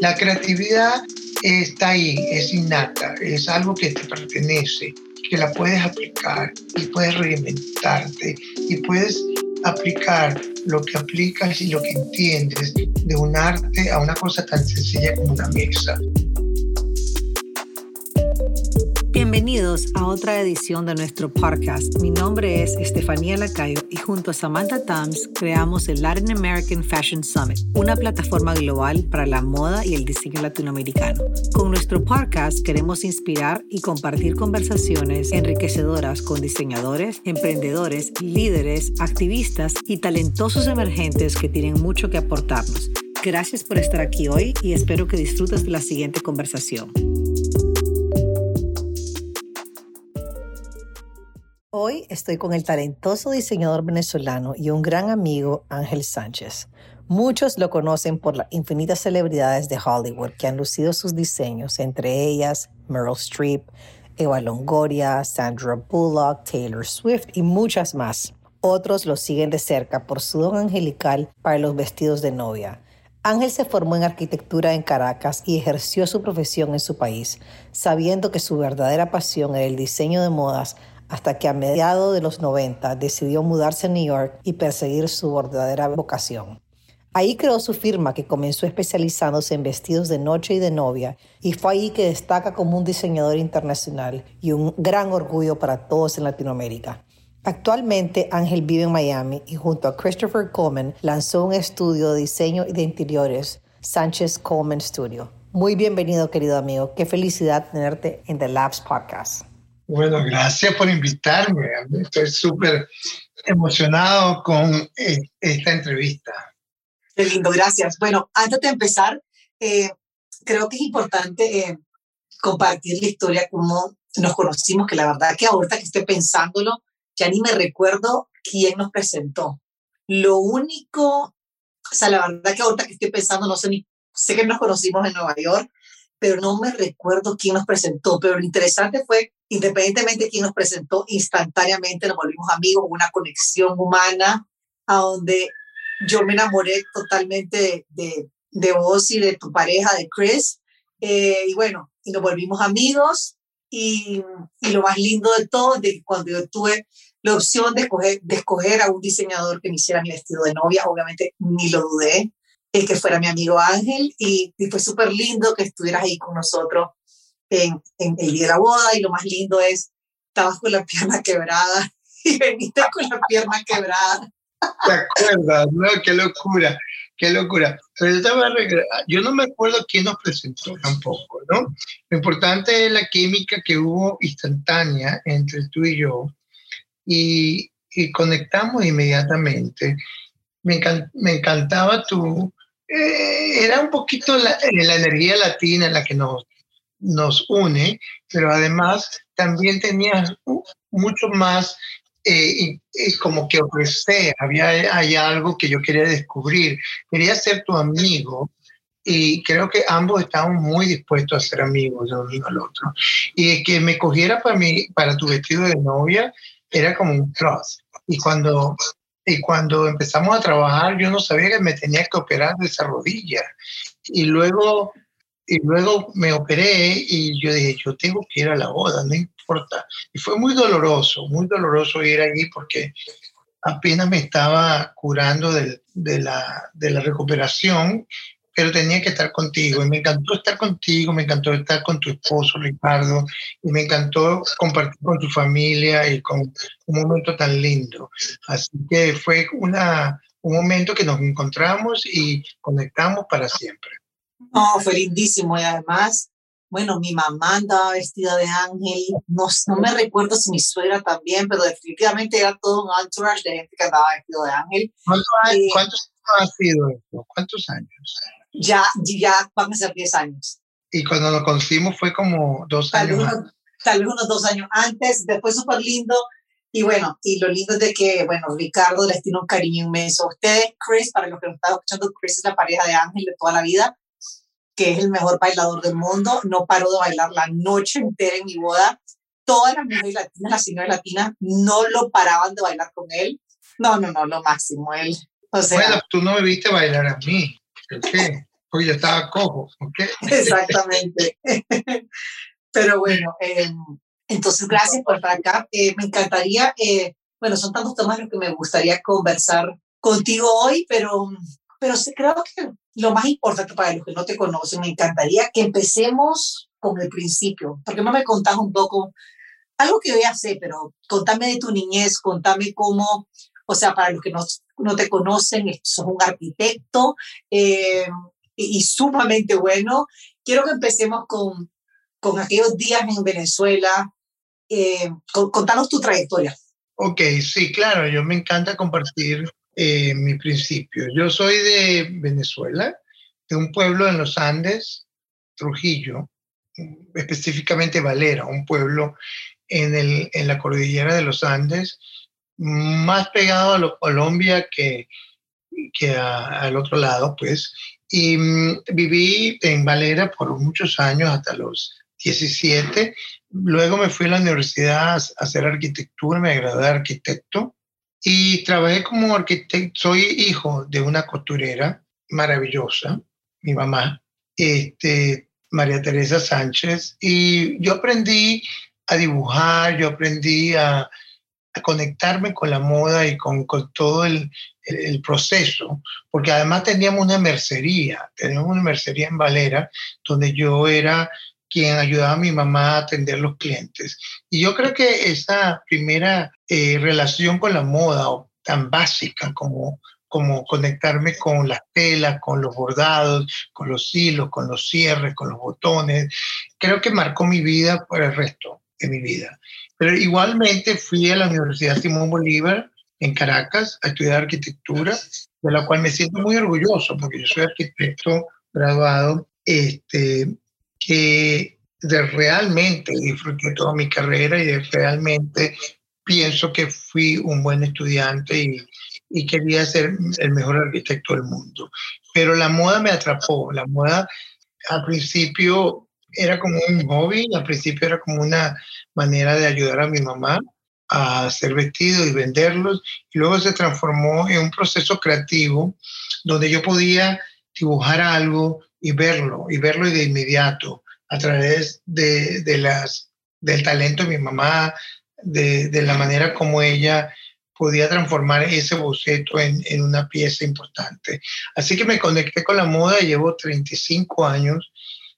La creatividad está ahí, es innata, es algo que te pertenece, que la puedes aplicar y puedes reinventarte y puedes aplicar lo que aplicas y lo que entiendes de un arte a una cosa tan sencilla como una mesa. Bienvenidos a otra edición de nuestro podcast. Mi nombre es Estefanía Lacayo y junto a Samantha Tams creamos el Latin American Fashion Summit, una plataforma global para la moda y el diseño latinoamericano. Con nuestro podcast queremos inspirar y compartir conversaciones enriquecedoras con diseñadores, emprendedores, líderes, activistas y talentosos emergentes que tienen mucho que aportarnos. Gracias por estar aquí hoy y espero que disfrutes de la siguiente conversación. Hoy estoy con el talentoso diseñador venezolano y un gran amigo Ángel Sánchez. Muchos lo conocen por las infinitas celebridades de Hollywood que han lucido sus diseños, entre ellas Meryl Streep, Eva Longoria, Sandra Bullock, Taylor Swift y muchas más. Otros lo siguen de cerca por su don angelical para los vestidos de novia. Ángel se formó en arquitectura en Caracas y ejerció su profesión en su país, sabiendo que su verdadera pasión era el diseño de modas hasta que a mediados de los 90 decidió mudarse a New York y perseguir su verdadera vocación. Ahí creó su firma que comenzó especializándose en vestidos de noche y de novia y fue ahí que destaca como un diseñador internacional y un gran orgullo para todos en Latinoamérica. Actualmente Ángel vive en Miami y junto a Christopher Coleman lanzó un estudio de diseño y de interiores, Sánchez Coleman Studio. Muy bienvenido querido amigo, qué felicidad tenerte en The Labs Podcast. Bueno, gracias por invitarme. Estoy súper emocionado con eh, esta entrevista. Qué lindo, gracias. Bueno, antes de empezar, eh, creo que es importante eh, compartir la historia, como nos conocimos, que la verdad que ahorita que estoy pensándolo, ya ni me recuerdo quién nos presentó. Lo único, o sea, la verdad que ahorita que estoy pensando, no sé ni, sé que nos conocimos en Nueva York, pero no me recuerdo quién nos presentó. Pero lo interesante fue independientemente de quién nos presentó, instantáneamente nos volvimos amigos, una conexión humana, a donde yo me enamoré totalmente de, de, vos y de tu pareja, de Chris. Eh, y bueno, y nos volvimos amigos. Y, y, lo más lindo de todo, de cuando yo tuve la opción de escoger, de escoger a un diseñador que me hiciera mi vestido de novia, obviamente ni lo dudé, eh, que fuera mi amigo Ángel. Y, y fue súper lindo que estuvieras ahí con nosotros en, el día de la boda y lo más lindo es, estabas con la pierna quebrada y veniste con la pierna quebrada. ¿Te acuerdas? No, qué locura, qué locura. Pero yo, yo no me acuerdo quién nos presentó tampoco, ¿no? Lo importante es la química que hubo instantánea entre tú y yo y, y conectamos inmediatamente. Me, me encantaba tu... Eh, era un poquito la, la energía latina en la que nos, nos une, pero además también tenía mucho más eh, como que ofrecer, había hay algo que yo quería descubrir, quería ser tu amigo y creo que ambos estábamos muy dispuestos a ser amigos uno al otro. Y que me cogiera para, mí, para tu vestido de novia era como un trust. Y cuando, y cuando empezamos a trabajar, yo no sabía que me tenía que operar de esa rodilla. Y luego y luego me operé y yo dije, yo tengo que ir a la boda, no importa. Y fue muy doloroso, muy doloroso ir allí porque apenas me estaba curando de, de, la, de la recuperación, pero tenía que estar contigo. Y me encantó estar contigo, me encantó estar con tu esposo Ricardo, y me encantó compartir con tu familia y con un momento tan lindo. Así que fue una, un momento que nos encontramos y conectamos para siempre. No, fue lindísimo y además, bueno, mi mamá andaba vestida de ángel, no, no me recuerdo si mi suegra también, pero definitivamente era todo un entourage de gente que andaba vestido de ángel. ¿Cuántos, años, ¿cuántos ha sido esto? ¿Cuántos años? Ya, ya van a ser 10 años. Y cuando lo conocimos fue como dos tal años unos, Tal vez unos dos años antes, después súper lindo. Y bueno, y lo lindo es de que, bueno, Ricardo les tiene un cariño inmenso. Ustedes, Chris, para los que no están escuchando, Chris es la pareja de Ángel de toda la vida que es el mejor bailador del mundo, no paró de bailar la noche entera en mi boda. Todas las mujeres latinas, las señoras latinas, no lo paraban de bailar con él. No, no, no, lo máximo, él. O sea, bueno, tú no me viste bailar a mí. ¿Por qué? porque yo estaba cojo, ¿ok? Exactamente. Pero bueno, em, entonces gracias por estar acá. Eh, me encantaría, eh, bueno, son tantos temas los que me gustaría conversar contigo hoy, pero, pero creo que lo más importante para los que no te conocen, me encantaría que empecemos con el principio, porque no me contás un poco, algo que yo ya sé, pero contame de tu niñez, contame cómo, o sea, para los que no, no te conocen, sos un arquitecto eh, y, sumamente bueno. Quiero que empecemos con, con aquellos días en Venezuela. Eh, contanos tu trayectoria. Ok, sí, claro, yo me encanta compartir eh, mi principio. Yo soy de Venezuela, de un pueblo en los Andes, Trujillo, específicamente Valera, un pueblo en, el, en la cordillera de los Andes, más pegado a Colombia que, que al otro lado, pues. Y mm, viví en Valera por muchos años, hasta los 17. Luego me fui a la universidad a hacer arquitectura, me gradué de arquitecto y trabajé como arquitecto. Soy hijo de una costurera maravillosa, mi mamá, este, María Teresa Sánchez, y yo aprendí a dibujar, yo aprendí a, conectarme con la moda y con, todo el, el, proceso, porque además teníamos una mercería, teníamos una mercería en Valera, donde yo era quien ayudaba a mi mamá a atender los clientes. Y yo creo que esa primera eh, relación con la moda, tan básica como, como conectarme con las telas, con los bordados, con los hilos, con los cierres, con los botones, creo que marcó mi vida por el resto de mi vida. Pero igualmente fui a la Universidad Simón Bolívar en Caracas a estudiar arquitectura, de la cual me siento muy orgulloso porque yo soy arquitecto graduado este, que de realmente disfruté toda mi carrera y de realmente pienso que fui un buen estudiante y, y quería ser el mejor arquitecto del mundo. Pero la moda me atrapó. La moda al principio era como un hobby, al principio era como una manera de ayudar a mi mamá a hacer vestidos y venderlos, y luego se transformó en un proceso creativo donde yo podía dibujar algo y verlo, y verlo de inmediato a través de, de las, del talento de mi mamá, de, de, la manera como ella podía transformar ese boceto en, en, una pieza importante. Así que me conecté con la moda, llevo 35 años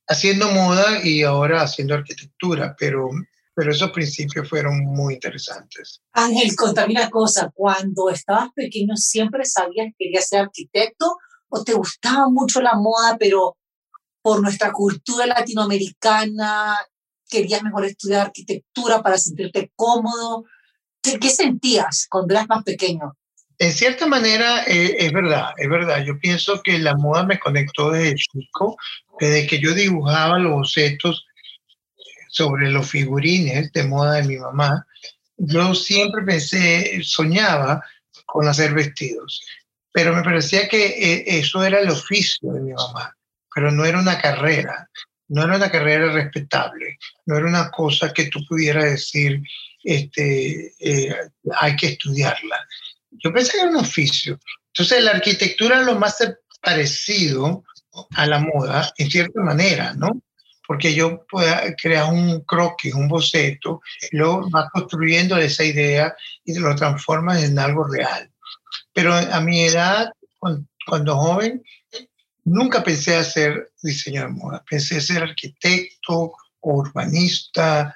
haciendo moda y ahora haciendo arquitectura, pero, pero esos principios fueron muy interesantes. Ángel, contame una cosa, cuando estabas pequeño siempre sabías que querías ser arquitecto te gustaba mucho la moda, pero por nuestra cultura latinoamericana, querías mejor estudiar arquitectura para sentirte cómodo. ¿Qué, sentías cuando eras más pequeño? En cierta manera eh, es verdad, es verdad. Yo pienso que la moda me conectó desde chico, desde que yo dibujaba los bocetos sobre los figurines de moda de mi mamá. Yo siempre pensé, soñaba con hacer vestidos, pero me parecía que eh, eso era el oficio de mi mamá pero no era una carrera, no era una carrera respetable, no era una cosa que tú pudieras decir, este, eh, hay que estudiarla. Yo pensé que era un oficio. Entonces la arquitectura es lo más parecido a la moda, en cierta manera, ¿no? Porque yo puedo crear un croquis, un boceto, y luego vas construyendo esa idea y lo transformas en algo real. Pero a mi edad, cuando joven, Nunca pensé hacer diseño de moda, pensé ser arquitecto o urbanista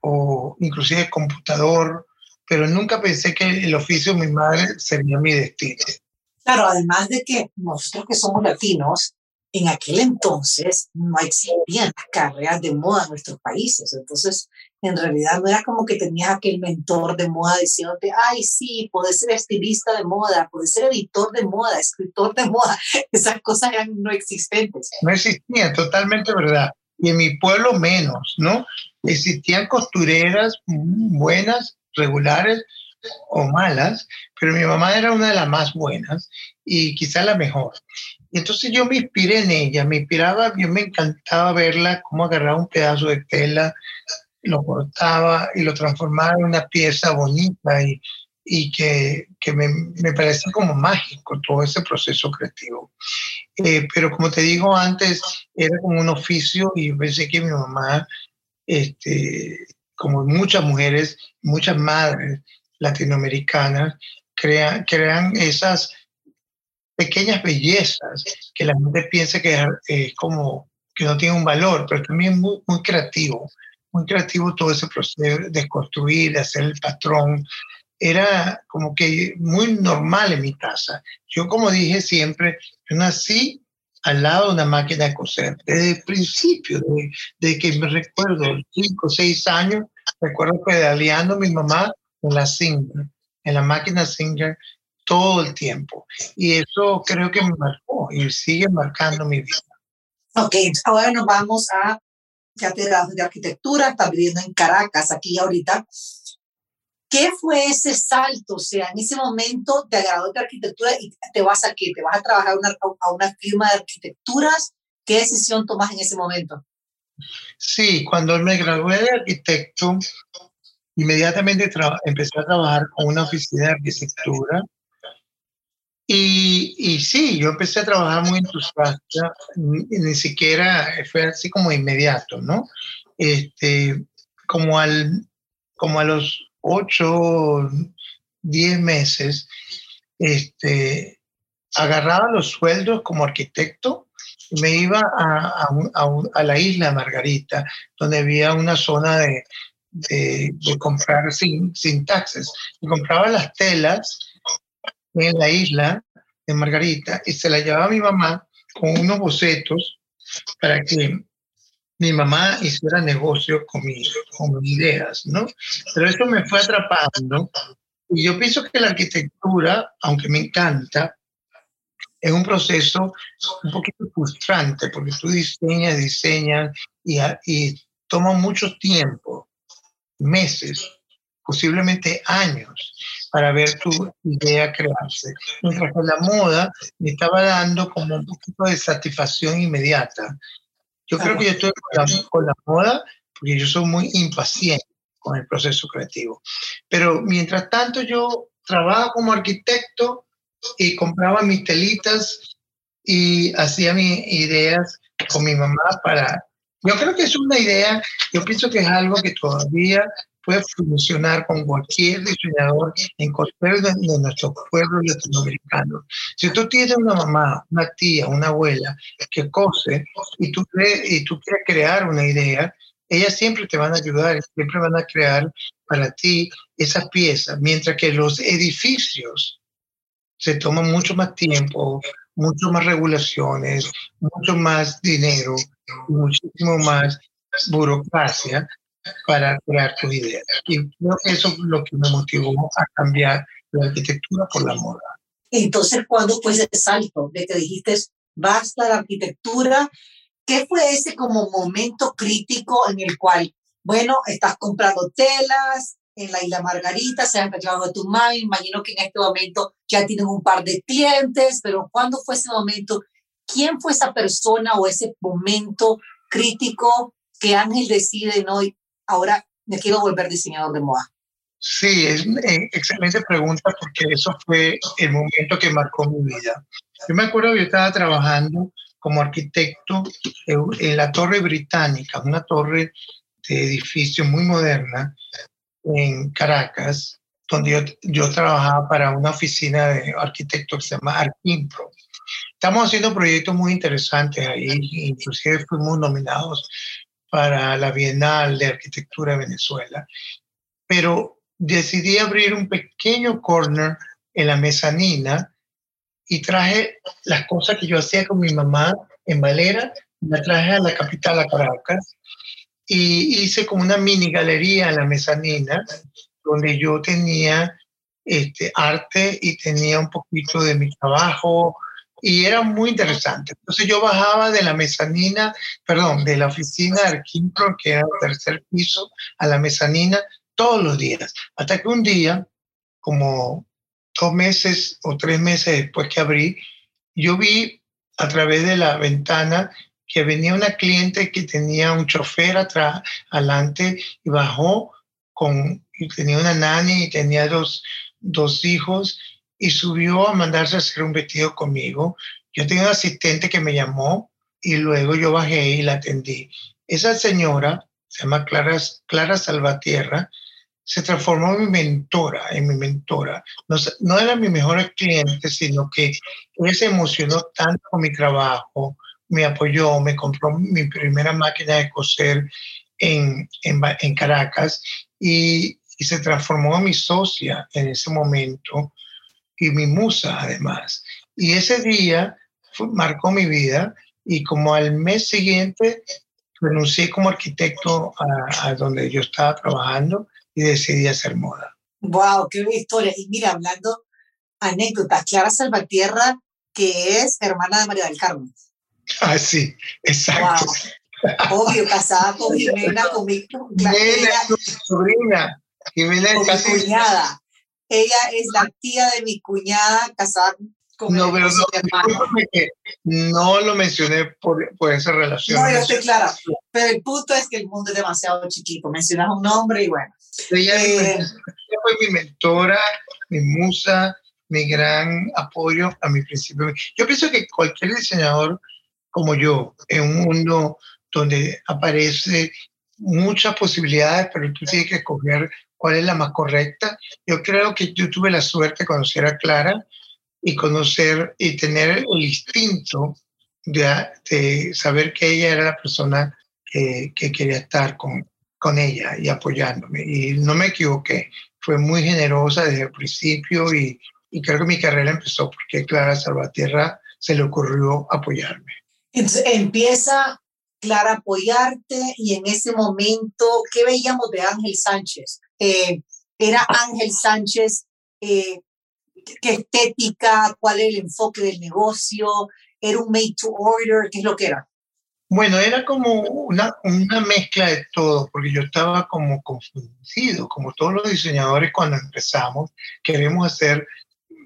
o inclusive computador, pero nunca pensé que el oficio de mi madre sería mi destino. Claro, además de que nosotros que somos latinos, en aquel entonces no existían carreras de moda en nuestros países. Entonces, en realidad no era como que tenías aquel mentor de moda diciéndote, ay, sí, puedes ser estilista de moda, puedes ser editor de moda, escritor de moda. Esas cosas eran no existentes. No existían, totalmente verdad. Y en mi pueblo menos, ¿no? Existían costureras buenas, regulares o malas, pero mi mamá era una de las más buenas y quizá la mejor. Y entonces yo me inspiré en ella, me inspiraba, yo me encantaba verla, cómo agarraba un pedazo de tela, lo cortaba y lo transformaba en una pieza bonita y, y que, que me, me parecía como mágico todo ese proceso creativo. Eh, pero como te digo antes, era como un oficio y pensé que mi mamá, este, como muchas mujeres, muchas madres latinoamericanas, crean, crean esas pequeñas bellezas que la gente piensa que es como que no tiene un valor, pero también muy, muy creativo, muy creativo todo ese proceso de construir, de hacer el patrón. Era como que muy normal en mi casa. Yo, como dije siempre, yo nací al lado de una máquina de coser. Desde el principio, de, que me recuerdo, cinco o seis años, recuerdo pedaleando a mi mamá en la Singer, en la máquina Singer, todo el tiempo. Y eso creo que me marcó y sigue marcando mi vida. Ok, ahora nos vamos a, te de arquitectura, estás viviendo en Caracas, aquí ahorita. ¿Qué fue ese salto? O sea, en ese momento te agradó de arquitectura y te vas a qué? ¿Te vas a trabajar una, a una firma de arquitecturas? ¿Qué decisión tomas en ese momento? Sí, cuando me gradué de arquitecto, inmediatamente empecé a trabajar con una oficina de arquitectura y, y, sí, yo empecé a trabajar muy entusiasta, ni, ni, siquiera fue así como inmediato, ¿no? Este, como, al, como a los ocho, diez meses, este, agarraba los sueldos como arquitecto y me iba a, a, a, la isla Margarita, donde había una zona de, de, de comprar sin, sin taxes. Y compraba las telas en la isla de Margarita y se la llevaba a mi mamá con unos bocetos para que mi mamá hiciera negocio con, mi, con mis ideas, ¿no? Pero eso me fue atrapando y yo pienso que la arquitectura, aunque me encanta, es un proceso un poquito frustrante porque tú diseñas, diseñas y, y toma mucho tiempo, meses, posiblemente años para ver tu idea crearse. Mientras que la moda me estaba dando como un poquito de satisfacción inmediata. Yo creo que yo estoy con la, moda porque yo soy muy impaciente con el proceso creativo. Pero mientras tanto yo trabajo como arquitecto y compraba mis telitas y hacía mis ideas con mi mamá para... Yo creo que es una idea, yo pienso que es algo que todavía puede funcionar con cualquier diseñador en cualquier de, nuestros pueblos latinoamericanos. Si tú tienes una mamá, una tía, una abuela que cose y tú, y tú quieres crear una idea, ellas siempre te van a ayudar, siempre van a crear para ti esas piezas, mientras que los edificios se toman mucho más tiempo, mucho más regulaciones, mucho más dinero, muchísimo más burocracia para crear tu idea. Y eso es lo que me motivó a cambiar la arquitectura por la moda. Entonces, ¿cuándo fue ese salto de que dijiste, basta la arquitectura? ¿Qué fue ese como momento crítico en el cual, bueno, estás comprando telas en la isla Margarita, se han llevado a tu mami, imagino que en este momento ya tienes un par de clientes, pero ¿cuándo fue ese momento? ¿Quién fue esa persona o ese momento crítico que Ángel decide, no, ahora me quiero volver diseñador de moda? Sí, es una excelente pregunta porque eso fue el momento que marcó mi vida. Yo me acuerdo que yo estaba trabajando como arquitecto en la Torre Británica, una torre de edificio muy moderna en Caracas, donde yo, yo trabajaba para una oficina de arquitectos que se llama Arquimpro. Estamos haciendo proyectos muy interesantes ahí, inclusive fuimos nominados para la Bienal de Arquitectura de Venezuela, pero decidí abrir un pequeño corner en la mezanina y traje las cosas que yo hacía con mi mamá en Valera, la traje a la capital, a Caracas, y hice como una mini galería en la mezanina, donde yo tenía este, arte y tenía un poquito de mi trabajo, y era muy interesante. Entonces yo bajaba de la mezanina, perdón, de la oficina de Arquimpro, que era el tercer piso, a la mezanina todos los días, hasta que un día, como dos meses o tres meses después que abrí, yo vi a través de la ventana que venía una cliente que tenía un chofer atrás, adelante, y bajó con, y tenía una nani y tenía dos, dos hijos, y subió a mandarse a hacer un vestido conmigo. yo tenía un asistente que me llamó y luego yo bajé y la atendí. Esa señora, se llama Clara, Clara Salvatierra, se transformó en mi mentora, en mi mentora. No, no era mi mejor cliente, sino que ella se emocionó tanto con mi trabajo, me apoyó, me compró mi primera máquina de coser en, en, en Caracas y, y, se transformó en mi socia en ese momento y mi musa además. Y ese día marcó mi vida y como al mes siguiente renuncié como arquitecto a, a donde yo estaba trabajando y decidí hacer moda. ¡Wow! ¡Qué historia! Y mira, hablando anécdotas, Clara Salvatierra, que es hermana de María del Carmen. Ah, sí, exacto. Obvio, casada con Jimena, con mi, Jimena, sobrina. Jimena con mi cuñada. Ella es la tía de mi cuñada, casada con no, pero no, que no lo mencioné por, por esa relación. No, yo estoy clara. Pero el punto es que el mundo es demasiado chiquito. Mencionas un nombre y bueno. Ella, eh, fue mi mentora, mi musa, mi gran apoyo a mi principio. Yo pienso que cualquier diseñador como yo, en un mundo donde aparece muchas posibilidades, pero tú tienes que escoger cuál es la más correcta. Yo creo que yo tuve la suerte de conocer a Clara y conocer y tener el instinto de, de saber que ella era la persona que, que quería estar con, con ella y apoyándome. Y no me equivoqué, fue muy generosa desde el principio y, y creo que mi carrera empezó porque Clara Salvatierra se le ocurrió apoyarme. Entonces empieza Clara a apoyarte y en ese momento, ¿qué veíamos de Ángel Sánchez? Eh, ¿Era Ángel Sánchez eh, qué estética? ¿Cuál era el enfoque del negocio? ¿Era un made to order? ¿Qué es lo que era? Bueno, era como una, una mezcla de todo, porque yo estaba como confundido, como todos los diseñadores cuando empezamos, queremos hacer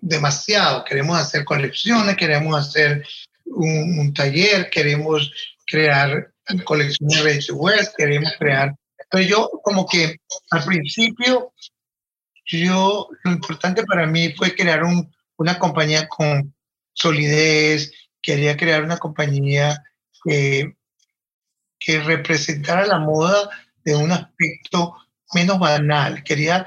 demasiado, queremos hacer colecciones, queremos hacer un, taller, queremos crear colecciones de web, queremos crear... Pero yo como que al principio, yo lo importante para mí fue crear un, una compañía con solidez, quería crear una compañía que, que representara la moda de un aspecto menos banal. Quería,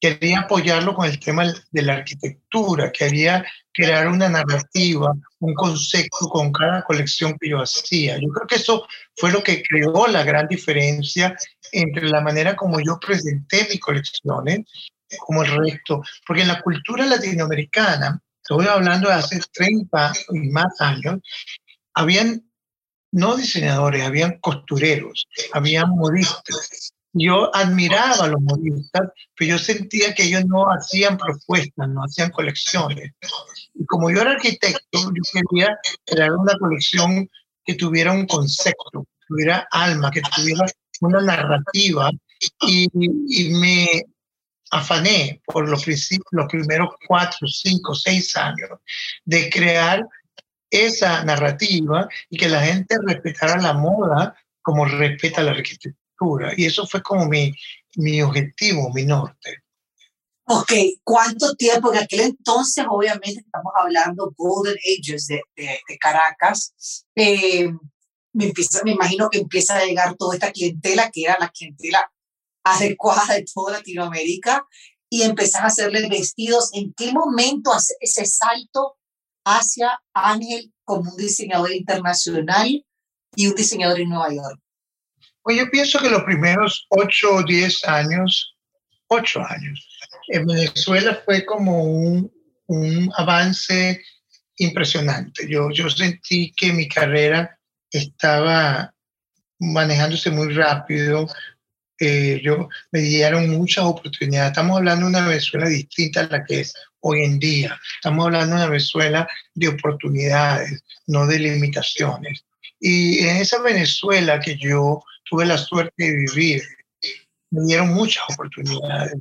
quería apoyarlo con el tema de la arquitectura, quería crear una narrativa, un concepto con cada colección que yo hacía. Yo creo que eso fue lo que creó la gran diferencia entre la manera como yo presenté mis colecciones como el resto, porque en la cultura latinoamericana, estoy hablando de hace 30 y más años, habían no diseñadores, habían costureros, habían modistas. Yo admiraba a los modistas, pero yo sentía que ellos no hacían propuestas, no hacían colecciones. Y como yo era arquitecto, yo quería crear una colección que tuviera un concepto, que tuviera alma, que tuviera una narrativa. Y, y me afané por los, los primeros cuatro, cinco, seis años de crear esa narrativa y que la gente respetara la moda como respeta la arquitectura. Y eso fue como mi, mi objetivo, mi norte. Ok, ¿cuánto tiempo? En aquel entonces, obviamente, estamos hablando Golden Ages de, de, Caracas. Eh, me, empieza, me imagino que empieza a llegar toda esta clientela, que era la clientela adecuada de toda Latinoamérica, y empezar a hacerle vestidos. ¿En qué momento hace ese salto hacia Ángel como un diseñador internacional y un diseñador en Nueva York? Pues yo pienso que los primeros ocho o diez años, ocho años, en Venezuela fue como un, un avance impresionante. Yo, yo sentí que mi carrera estaba manejándose muy rápido. Eh, yo me dieron muchas oportunidades. Estamos hablando de una Venezuela distinta a la que es hoy en día. Estamos hablando de una Venezuela de oportunidades, no de limitaciones. Y en esa Venezuela que yo tuve la suerte de vivir, me dieron muchas oportunidades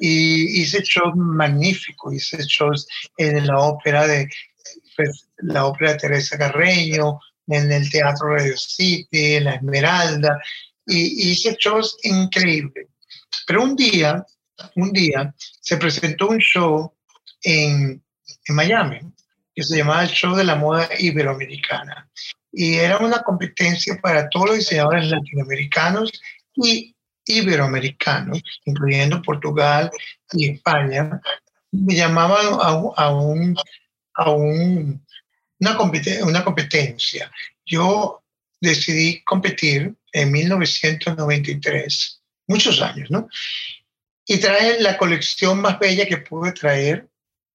y hice shows magníficos, hice shows en la ópera de pues, la ópera de Teresa Carreño, en el Teatro Radio City, en la Esmeralda, y, hice shows increíbles. Pero un día, un día se presentó un show en, en Miami que se llamaba el Show de la Moda Iberoamericana. Y era una competencia para todos los diseñadores latinoamericanos y iberoamericanos, incluyendo Portugal y España. Me llamaban a, a, un, a un, una, una competencia. Yo decidí competir en 1993, muchos años, ¿no? Y traje la colección más bella que pude traer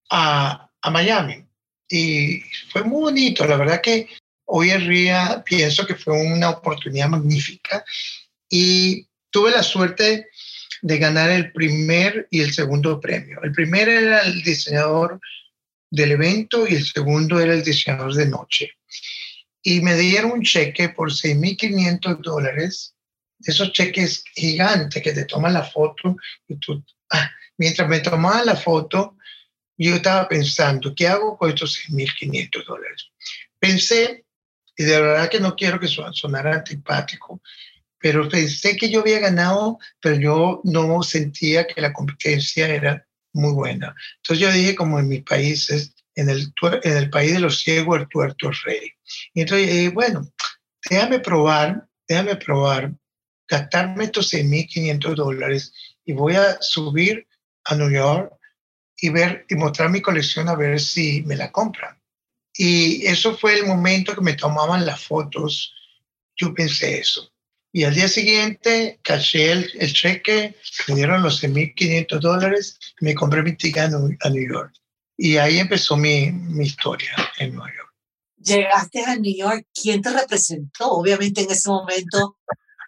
a, a Miami. Y fue muy bonito, la verdad que hoy en día pienso que fue una oportunidad magnífica y tuve la suerte de ganar el primer y el segundo premio. El primer era el diseñador del evento y el segundo era el diseñador de noche. Y me dieron un cheque por 6.500 dólares, esos cheques gigantes que te toman la foto y tú, ah, mientras me tomaban la foto, yo estaba pensando, ¿qué hago con estos 6.500 dólares? Pensé, y de verdad que no quiero que sonara antipático, pero pensé que yo había ganado, pero yo no sentía que la competencia era muy buena. Entonces yo dije, como en mis países, en el, en el país de los ciegos, el tuerto es rey. Y entonces dije, bueno, déjame probar, déjame probar, gastarme estos 6.500 dólares y voy a subir a New York y ver y mostrar mi colección a ver si me la compran. Y eso fue el momento que me tomaban las fotos. Yo pensé eso. Y al día siguiente caché el, el cheque, me dieron los 6.500 dólares me compré mi ticket a New York. Y ahí empezó mi, mi historia en Nueva York. Llegaste a New York, ¿quién te representó? Obviamente en ese momento,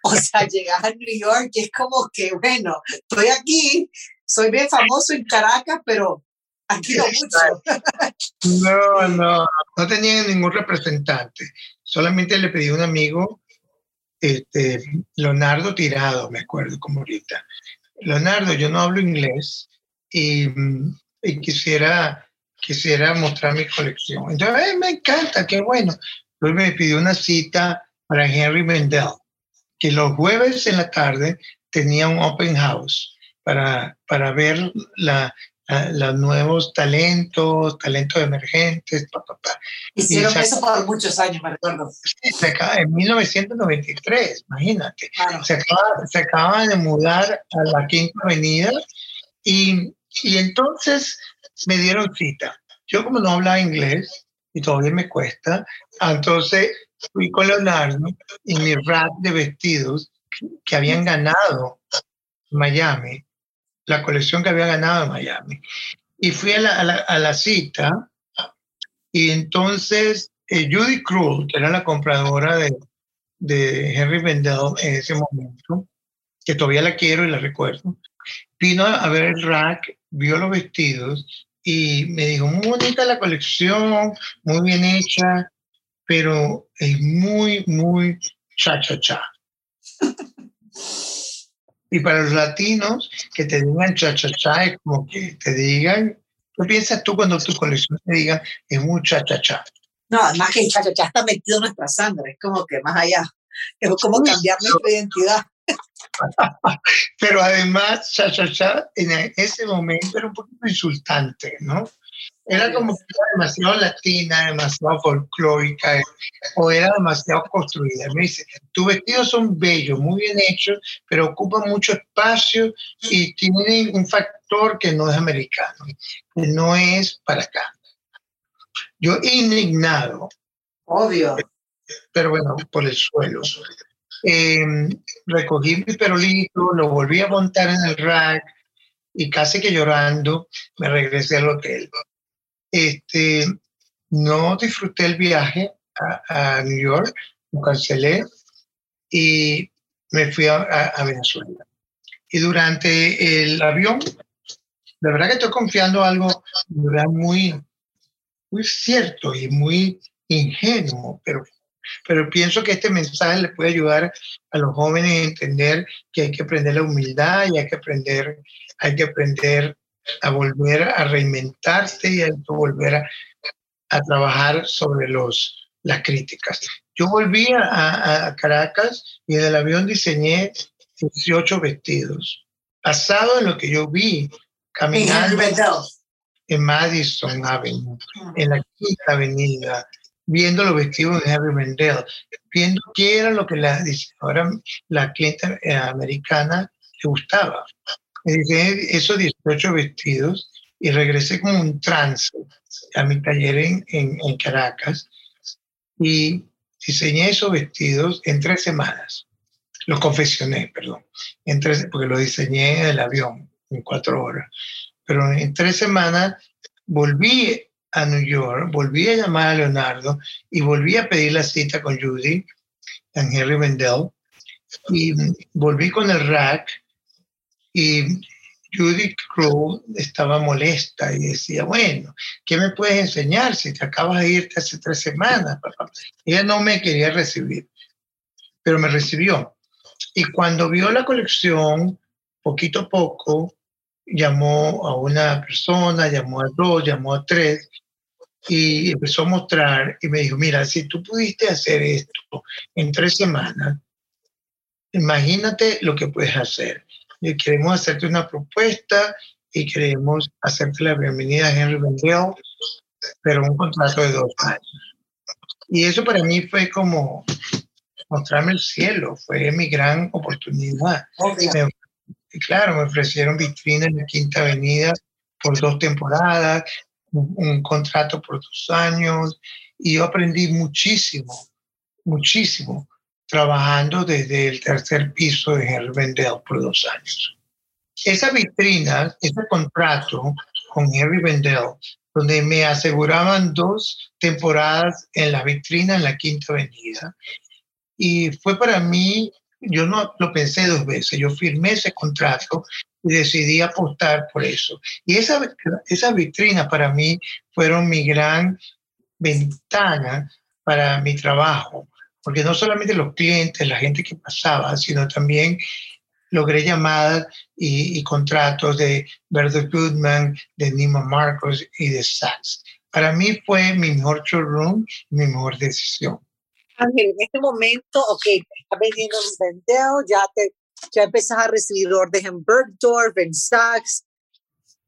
o sea, llegas a New York y es como que, bueno, estoy aquí, soy bien famoso en Caracas, pero no mucho. No, no, no tenía ningún representante. Solamente le pedí a un amigo, este, Leonardo Tirado, me acuerdo como ahorita. Leonardo, yo no hablo inglés y, y quisiera, quisiera mostrar mi colección. Entonces, me encanta, qué bueno. Luego me pidió una cita para Henry Mendel, que los jueves en la tarde tenía un open house para, para ver la, los nuevos talentos, talentos emergentes. Pa, pa, pa. Hicieron eso por muchos años, me recuerdo. Sí, se acaba, en 1993, imagínate. Se, acaba, se de mudar a la Quinta Avenida y, y entonces me dieron cita. Yo como no hablaba inglés y todavía me cuesta, entonces fui con Leonardo y mi rap de vestidos que habían ganado Miami la colección que había ganado en Miami. Y fui a la, a la, cita y entonces eh, Judy Cruz, que era la compradora de, de Henry Bendel en ese momento, que todavía la quiero y la recuerdo, vino a ver el rack, vio los vestidos y me dijo, muy bonita la colección, muy bien hecha, pero es muy, muy cha-cha-cha. Y para los latinos, que te digan cha-cha-cha es como que te digan, ¿qué piensas tú cuando tu colección te diga es muy cha-cha-cha? No, además que el cha-cha-cha está metido en nuestra sangre, es como que más allá, es como cambiar nuestra identidad. Pero además, cha-cha-cha en ese momento era un poquito insultante, ¿no? Era como que era demasiado latina, demasiado folclórica, o era demasiado construida. Me dice, tus vestidos son bellos, muy bien hechos, pero ocupan mucho espacio y tienen un factor que no es americano, que no es para acá. Yo indignado. Obvio. Pero bueno, por el suelo. Em, recogí mi perolito, lo volví a montar en el rack y casi que llorando me regresé al hotel este, no disfruté el viaje a, New York, lo cancelé y me fui a, Venezuela. Y durante el avión, la verdad que estoy confiando algo muy, muy cierto y muy ingenuo, pero, pero pienso que este mensaje le puede ayudar a los jóvenes a entender que hay que aprender la humildad y hay que aprender, hay que aprender a volver a reinventarse y a volver a, a trabajar sobre los, las críticas. Yo volví a, a, Caracas y en el avión diseñé 18 vestidos, basado en lo que yo vi caminando. en Madison Avenue, en la Quinta Avenida, viendo los vestidos de Harry Mendel, viendo qué era lo que la diseñadora, la cliente eh, americana le gustaba. Me dice esos 18 vestidos y regresé como un trance a mi taller en, en, Caracas y diseñé esos vestidos en tres semanas. Los confeccioné, perdón, en tres, porque los diseñé en el avión en cuatro horas. Pero en tres semanas volví a New York, volví a llamar a Leonardo y volví a pedir la cita con Judy en Henry Mendel y volví con el rack y Judy Crow estaba molesta y decía, bueno, ¿qué me puedes enseñar si te acabas de irte hace tres semanas? Ella no me quería recibir, pero me recibió. Y cuando vio la colección, poquito a poco, llamó a una persona, llamó a dos, llamó a tres, y empezó a mostrar y me dijo, mira, si tú pudiste hacer esto en tres semanas, imagínate lo que puedes hacer. Y queremos hacerte una propuesta y queremos hacerte la bienvenida a Henry Vendel, pero un contrato de dos años. Y eso para mí fue como mostrarme el cielo, fue mi gran oportunidad. y claro, me ofrecieron vitrina en la Quinta Avenida por dos temporadas, un, contrato por dos años y yo aprendí muchísimo, muchísimo, trabajando desde el tercer piso de Henry Vendel por dos años. Esa vitrina, ese contrato con Henry Vendel, donde me aseguraban dos temporadas en la vitrina en la Quinta Avenida, y fue para mí, yo no lo pensé dos veces, yo firmé ese contrato y decidí apostar por eso. Y esa, esa vitrina para mí fueron mi gran ventana para mi trabajo, porque no solamente los clientes, la gente que pasaba, sino también logré llamadas y, contratos de Bertha Goodman, de Nima Marcos y de Saks. Para mí fue mi mejor showroom, mi mejor decisión. Ángel, en este momento, ok, estás vendiendo un vendeo, ya te ya empezás a recibir órdenes en Bergdorf, en Saks.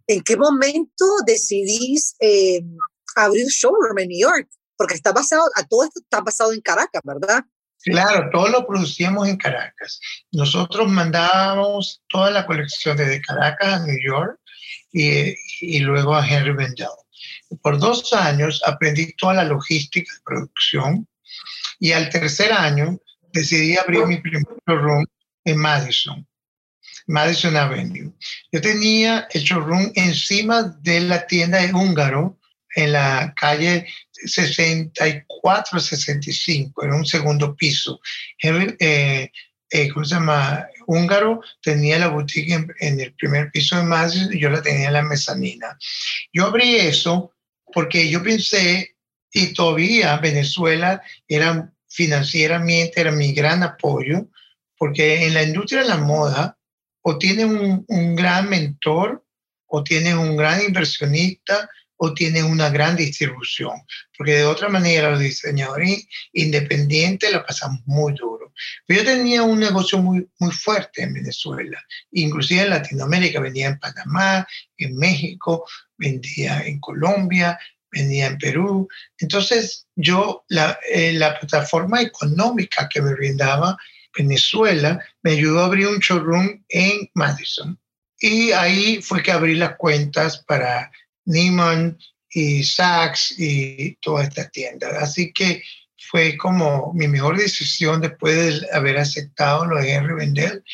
¿En qué momento decidís eh, abrir showroom en New York? Porque está basado, a todo esto está basado en Caracas, ¿verdad? Claro, todo lo producíamos en Caracas. Nosotros mandábamos toda la colección desde Caracas a New York y, y luego a Henry Vendel. Por dos años aprendí toda la logística de producción y al tercer año decidí abrir mi primer showroom en Madison, Madison Avenue. Yo tenía el showroom encima de la tienda de Húngaro en la calle 64-65, en un segundo piso. Eh, eh, ¿Cómo se llama? Húngaro tenía la boutique en, el primer piso de y yo la tenía en la mezanina. Yo abrí eso porque yo pensé, y todavía Venezuela era financieramente, era mi gran apoyo, porque en la industria de la moda o tienes un, gran mentor, o tienes un gran inversionista, o tienes una gran distribución, porque de otra manera los diseñadores independientes la pasamos muy duro. Pero yo tenía un negocio muy, muy fuerte en Venezuela, inclusive en Latinoamérica, vendía en Panamá, en México, vendía en Colombia, vendía en Perú. Entonces yo, la, eh, la plataforma económica que me brindaba Venezuela, me ayudó a abrir un showroom en Madison. Y ahí fue que abrí las cuentas para Neiman y Saks y toda esta tienda. Así que fue como mi mejor decisión después de haber aceptado lo de Henry Vendel,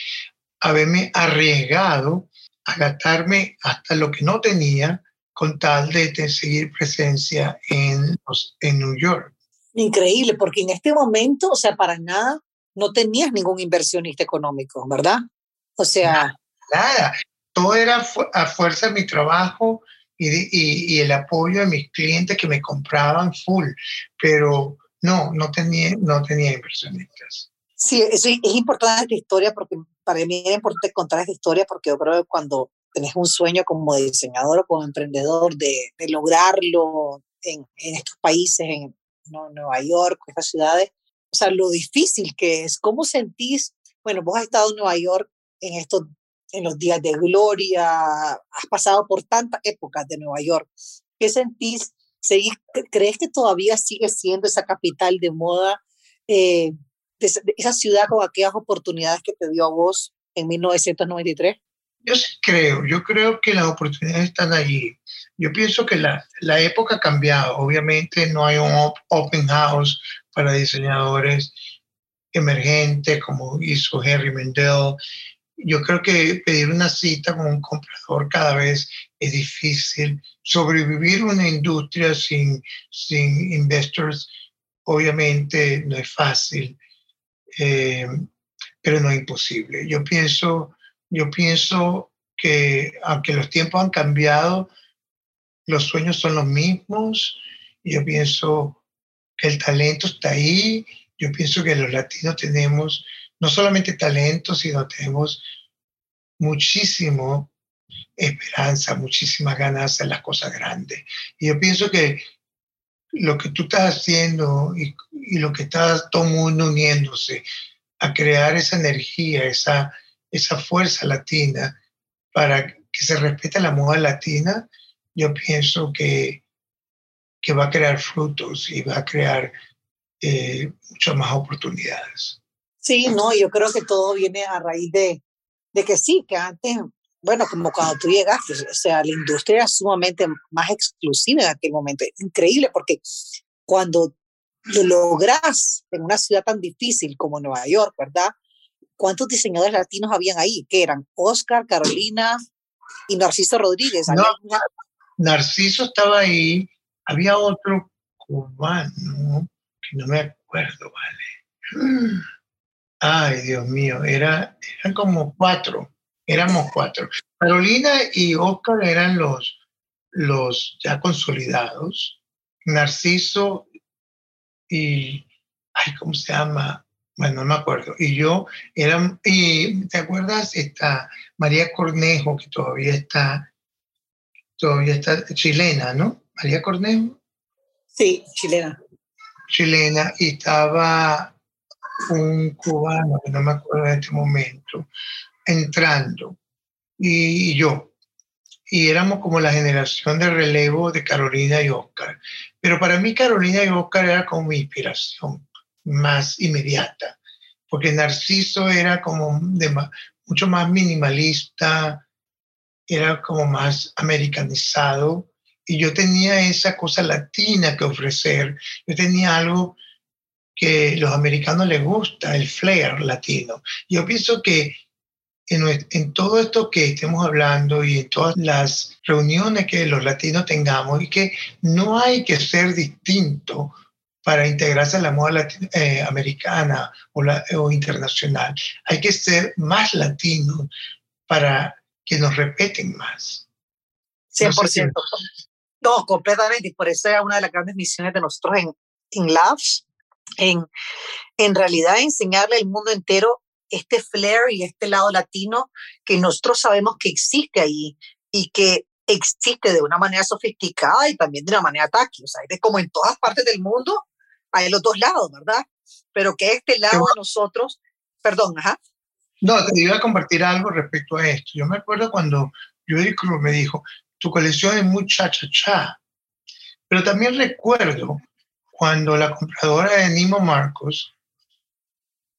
haberme arriesgado a gastarme hasta lo que no tenía con tal de, seguir presencia en, en New York. Increíble, porque en este momento, o sea, para nada no tenías ningún inversionista económico, ¿verdad? O sea... Nada, todo era a fuerza de mi trabajo y, y, el apoyo de mis clientes que me compraban full, pero no, no tenía, no tenía inversionistas. Sí, eso es, importante esta historia porque para mí es importante contar esta historia porque yo creo que cuando tenés un sueño como diseñador o como emprendedor de, de lograrlo en, en, estos países, en ¿no? Nueva York, estas ciudades, o sea, lo difícil que es. ¿Cómo sentís? Bueno, vos has estado en Nueva York en estos en los días de gloria, has pasado por tantas épocas de Nueva York. ¿Qué sentís? ¿Crees que todavía sigue siendo esa capital de moda, eh, esa ciudad con aquellas oportunidades que te dio a vos en 1993? Yo sí creo, yo creo que las oportunidades están allí. Yo pienso que la, la época ha cambiado. Obviamente no hay un open house para diseñadores emergentes como hizo Henry Mendel. Yo creo que pedir una cita con un comprador cada vez es difícil. Sobrevivir una industria sin, sin investors obviamente no es fácil, eh, pero no es imposible. Yo pienso yo pienso que aunque los tiempos han cambiado, los sueños son los mismos. Yo pienso que el talento está ahí. Yo pienso que los latinos tenemos no solamente talento, sino tenemos muchísimo esperanza, muchísimas ganas en las cosas grandes. Y yo pienso que lo que tú estás haciendo y, lo que está todo mundo uniéndose a crear esa energía, esa, esa fuerza latina para que se respete la moda latina, yo pienso que, que va a crear frutos y va a crear eh, muchas más oportunidades. Sí, no, yo creo que todo viene a raíz de, de que sí, que antes, bueno, como cuando tú llegaste, o sea, la industria era sumamente más exclusiva en aquel momento. Increíble porque cuando lo logras en una ciudad tan difícil como Nueva York, ¿verdad? ¿cuántos diseñadores latinos habían ahí? ¿Qué eran? Oscar, Carolina y Narciso Rodríguez. Narciso estaba ahí, había otro cubano, que no me acuerdo, vale. Ay, Dios mío, era, eran como cuatro, éramos cuatro. Carolina y Oscar eran los, los ya consolidados. Narciso y, ay, ¿cómo se llama? bueno, no me acuerdo. Y yo era, y ¿te acuerdas? Esta María Cornejo, que todavía está, todavía está chilena, ¿no? María Cornejo. Sí, chilena. Chilena, y estaba un cubano, que no me acuerdo en este momento, entrando, y, yo. Y éramos como la generación de relevo de Carolina y Oscar. Pero para mí Carolina y Oscar era como mi inspiración más inmediata, porque Narciso era como mucho más minimalista, era como más americanizado, y yo tenía esa cosa latina que ofrecer, yo tenía algo que los americanos les gusta, el flair latino. Yo pienso que en, en, todo esto que estemos hablando y en todas las reuniones que los latinos tengamos, y que no hay que ser distinto para integrarse a la moda eh, americana o, la, o internacional. Hay que ser más latinos para que nos repeten más. 100%. No, completamente. Y por eso era una de las grandes misiones de nosotros en, en Labs, en, en realidad enseñarle al mundo entero este flair y este lado latino que nosotros sabemos que existe ahí y que existe de una manera sofisticada y también de una manera táctil. O sea, es como en todas partes del mundo hay los dos lados, ¿verdad? Pero que este lado de nosotros, perdón, ajá. No, te iba a compartir algo respecto a esto. Yo me acuerdo cuando Judy Cruz me dijo, tu colección es muy cha-cha-cha. Pero también recuerdo cuando la compradora de Nimo Marcos,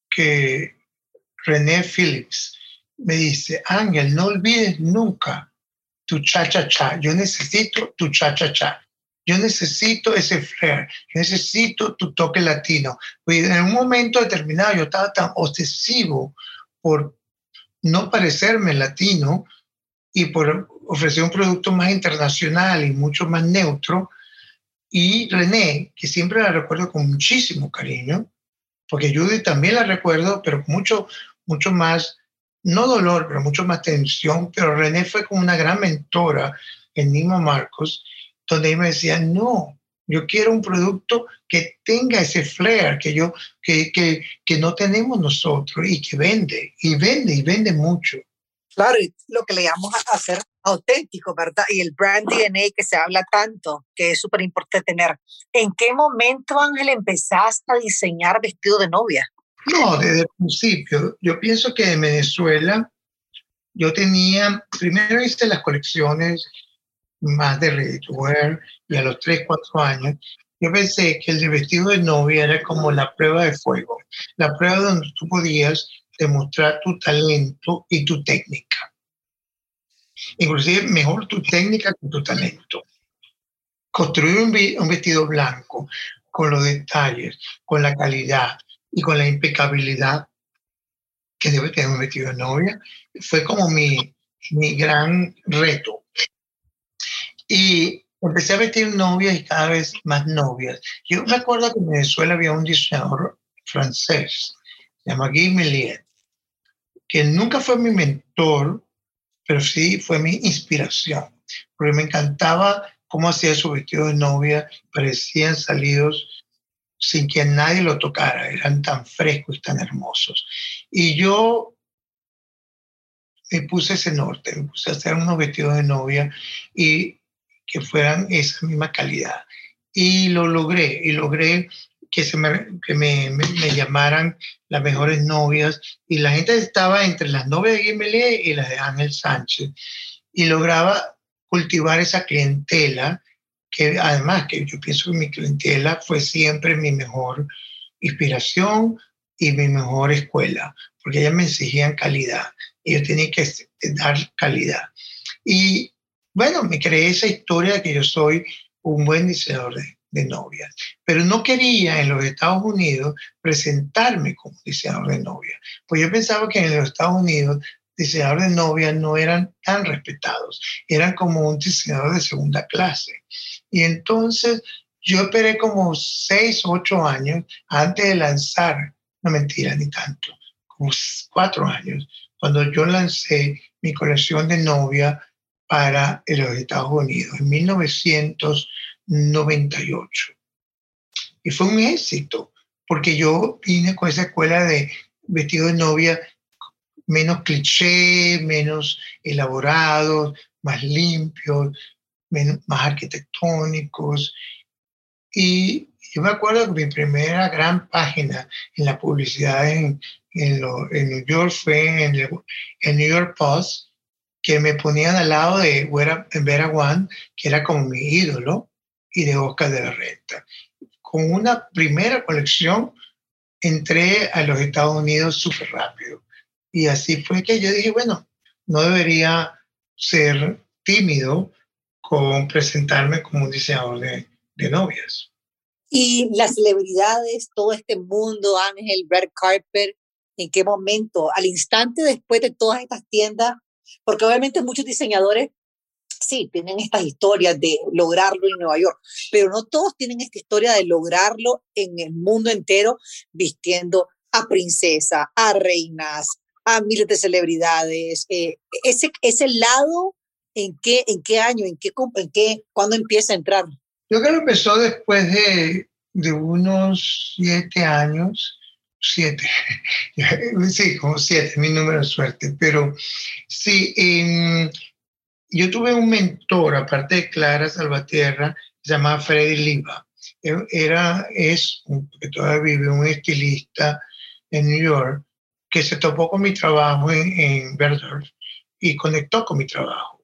que René Phillips, me dice, Ángel, no olvides nunca tu cha-cha-cha. Yo necesito tu cha-cha-cha. Yo necesito ese flair, yo necesito tu toque latino. Pues en un momento determinado yo estaba tan obsesivo por no parecerme latino y por ofrecer un producto más internacional y mucho más neutro. Y René, que siempre la recuerdo con muchísimo cariño, porque Judy también la recuerdo, pero mucho, mucho más, no dolor, pero mucho más tensión. Pero René fue como una gran mentora en Nimo Marcos donde ellos me decían, no, yo quiero un producto que tenga ese flair que yo, que, que, que no tenemos nosotros y que vende, y vende, y vende mucho. Claro, y lo que le llamamos a hacer auténtico, ¿verdad? Y el brand DNA que se habla tanto, que es súper importante tener. ¿En qué momento, Ángel, empezaste a diseñar vestido de novia? No, desde el principio. Yo pienso que en Venezuela yo tenía, primero hice las colecciones más de ready to wear y a los 3, 4 años yo pensé que el vestido de novia era como la prueba de fuego, la prueba donde tú podías demostrar tu talento y tu técnica. Inclusive mejor tu técnica que tu talento. Construir un, vestido blanco con los detalles, con la calidad y con la impecabilidad que debe tener un vestido de novia, fue como mi, mi gran reto. Y empecé a vestir novias y cada vez más novias. Yo recuerdo que en Venezuela había un diseñador francés, se llama Guy Milliet, que nunca fue mi mentor, pero sí fue mi inspiración, porque me encantaba cómo hacía su vestido de novia, parecían salidos sin que nadie lo tocara, eran tan frescos y tan hermosos. Y yo me puse ese norte, me puse a hacer unos vestidos de novia y que fueran esa misma calidad. Y lo logré, y logré que, se me, que me, me, llamaran las mejores novias, y la gente estaba entre las novias de Guimelé y las de Ángel Sánchez, y lograba cultivar esa clientela, que además que yo pienso que mi clientela fue siempre mi mejor inspiración y mi mejor escuela, porque ellas me exigían calidad, y yo tenía que dar calidad. Y bueno, me creé esa historia de que yo soy un buen diseñador de, de novias, pero no quería en los Estados Unidos presentarme como diseñador de novias, pues yo pensaba que en los Estados Unidos diseñadores de novias no eran tan respetados, eran como un diseñador de segunda clase. Y entonces yo esperé como seis, ocho años antes de lanzar, no mentira, ni tanto, como cuatro años, cuando yo lancé mi colección de novia para los Estados Unidos en 1998. Y fue un éxito, porque yo vine con esa escuela de vestido de novia menos cliché, menos elaborados, más limpios, más arquitectónicos. Y yo me acuerdo que mi primera gran página en la publicidad en, en, New York fue en el New York Post, que me ponían al lado de Vera, Vera One, que era como mi ídolo, y de Oscar de la Renta. Con una primera colección entré a los Estados Unidos súper rápido. Y así fue que yo dije, bueno, no debería ser tímido con presentarme como un diseñador de, de novias. Y las celebridades, todo este mundo, Ángel, Brad Carper, ¿en qué momento? Al instante después de todas estas tiendas, porque obviamente muchos diseñadores, sí, tienen estas historias de lograrlo en Nueva York, pero no todos tienen esta historia de lograrlo en el mundo entero vistiendo a princesa, a reinas, a miles de celebridades. Eh, ese, ese lado, ¿en qué, ¿en qué año, en qué, en qué, cuándo empieza a entrar? Yo creo que empezó después de, de unos siete años siete, sí, como siete, mi número de suerte, pero sí, yo tuve un mentor, aparte de Clara Salvatierra, se llamaba Freddy Liva. E, era, es, que todavía vive, un estilista en New York, que se topó con mi trabajo en, en y conectó con mi trabajo.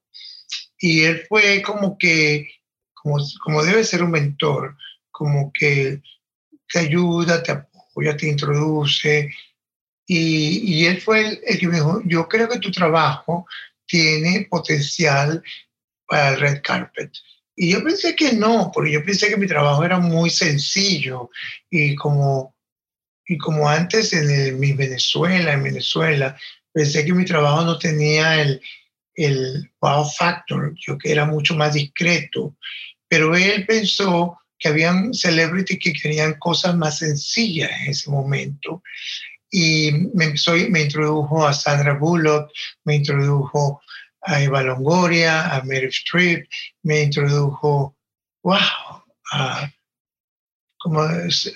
Y él fue como que, como, como debe ser un mentor, como que te ayuda, te ya te introduce. Y, y él fue el, que me dijo, yo creo que tu trabajo tiene potencial para el red carpet. Y yo pensé que no, porque yo pensé que mi trabajo era muy sencillo y como, y como antes en mi Venezuela, en Venezuela, pensé que mi trabajo no tenía el, el wow factor, yo que era mucho más discreto, pero él pensó que habían celebrities que querían cosas más sencillas en ese momento. Y me, soy, me introdujo a Sandra Bullock, me introdujo a Eva Longoria, a Meryl Streep, me introdujo, wow, a como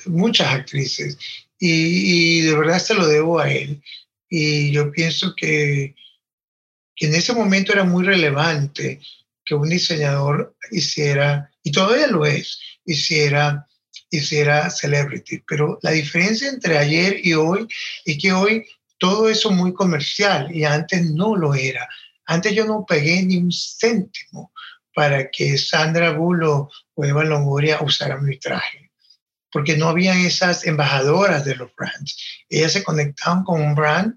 muchas actrices. Y, y, de verdad se lo debo a él. Y yo pienso que, que en ese momento era muy relevante que un diseñador hiciera, y todavía lo es, hiciera, hiciera celebrity. Pero la diferencia entre ayer y hoy es que hoy todo eso muy comercial y antes no lo era. Antes yo no pegué ni un céntimo para que Sandra Bullo o Eva Longoria usaran mi traje, porque no había esas embajadoras de los brands. Ellas se conectaban con un brand